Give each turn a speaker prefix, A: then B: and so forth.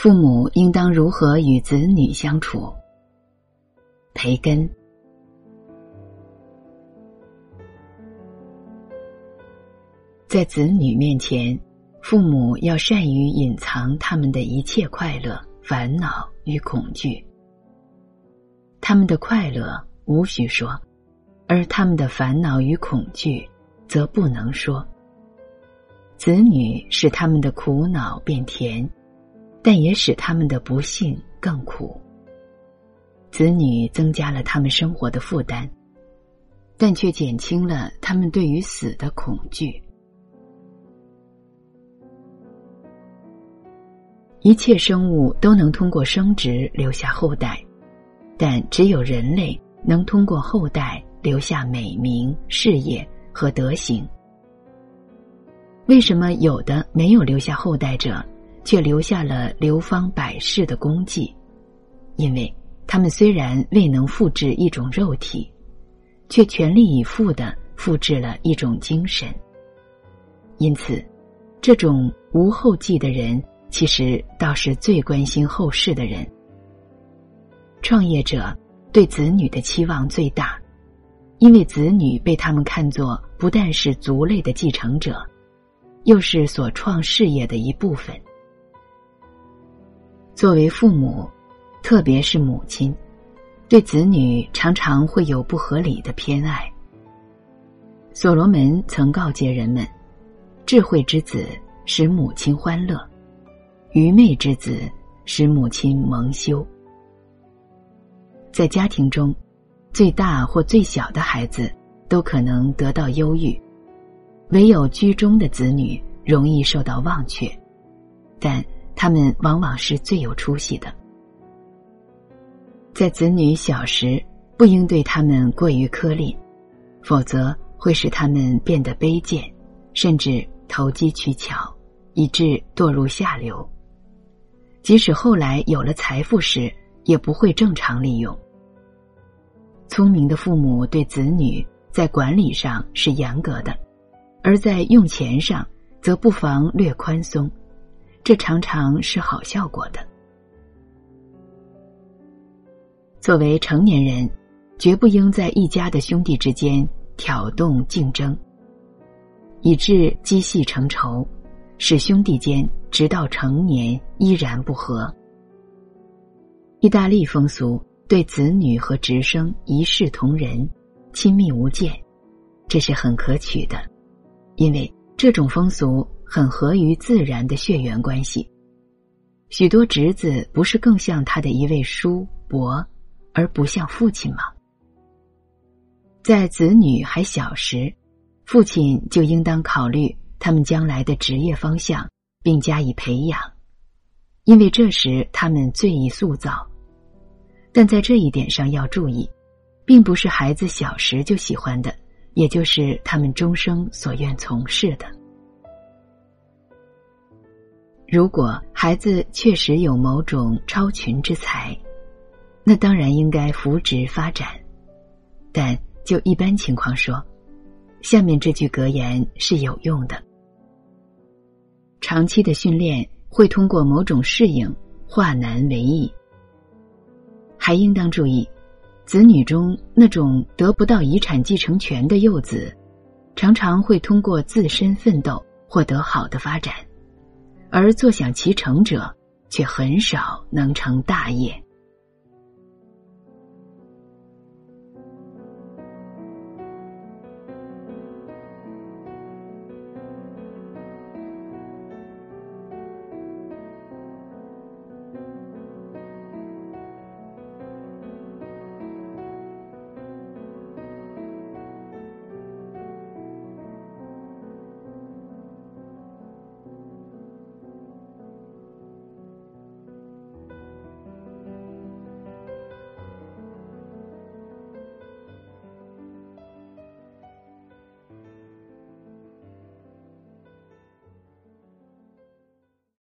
A: 父母应当如何与子女相处？培根，在子女面前，父母要善于隐藏他们的一切快乐、烦恼与恐惧。他们的快乐无需说，而他们的烦恼与恐惧则不能说。子女使他们的苦恼变甜，但也使他们的不幸更苦。子女增加了他们生活的负担，但却减轻了他们对于死的恐惧。一切生物都能通过生殖留下后代，但只有人类能通过后代留下美名、事业和德行。为什么有的没有留下后代者，却留下了流芳百世的功绩？因为。他们虽然未能复制一种肉体，却全力以赴的复制了一种精神。因此，这种无后继的人，其实倒是最关心后世的人。创业者对子女的期望最大，因为子女被他们看作不但是族类的继承者，又是所创事业的一部分。作为父母。特别是母亲，对子女常常会有不合理的偏爱。所罗门曾告诫人们：智慧之子使母亲欢乐，愚昧之子使母亲蒙羞。在家庭中，最大或最小的孩子都可能得到忧郁，唯有居中的子女容易受到忘却，但他们往往是最有出息的。在子女小时，不应对他们过于苛吝，否则会使他们变得卑贱，甚至投机取巧，以致堕入下流。即使后来有了财富时，也不会正常利用。聪明的父母对子女在管理上是严格的，而在用钱上则不妨略宽松，这常常是好效果的。作为成年人，绝不应在一家的兄弟之间挑动竞争，以致积隙成仇，使兄弟间直到成年依然不和。意大利风俗对子女和侄生一视同仁，亲密无间，这是很可取的，因为这种风俗很合于自然的血缘关系。许多侄子不是更像他的一位叔伯？而不像父亲吗？在子女还小时，父亲就应当考虑他们将来的职业方向，并加以培养，因为这时他们最易塑造。但在这一点上要注意，并不是孩子小时就喜欢的，也就是他们终生所愿从事的。如果孩子确实有某种超群之才，那当然应该扶植发展，但就一般情况说，下面这句格言是有用的：长期的训练会通过某种适应化难为易。还应当注意，子女中那种得不到遗产继承权的幼子，常常会通过自身奋斗获得好的发展，而坐享其成者却很少能成大业。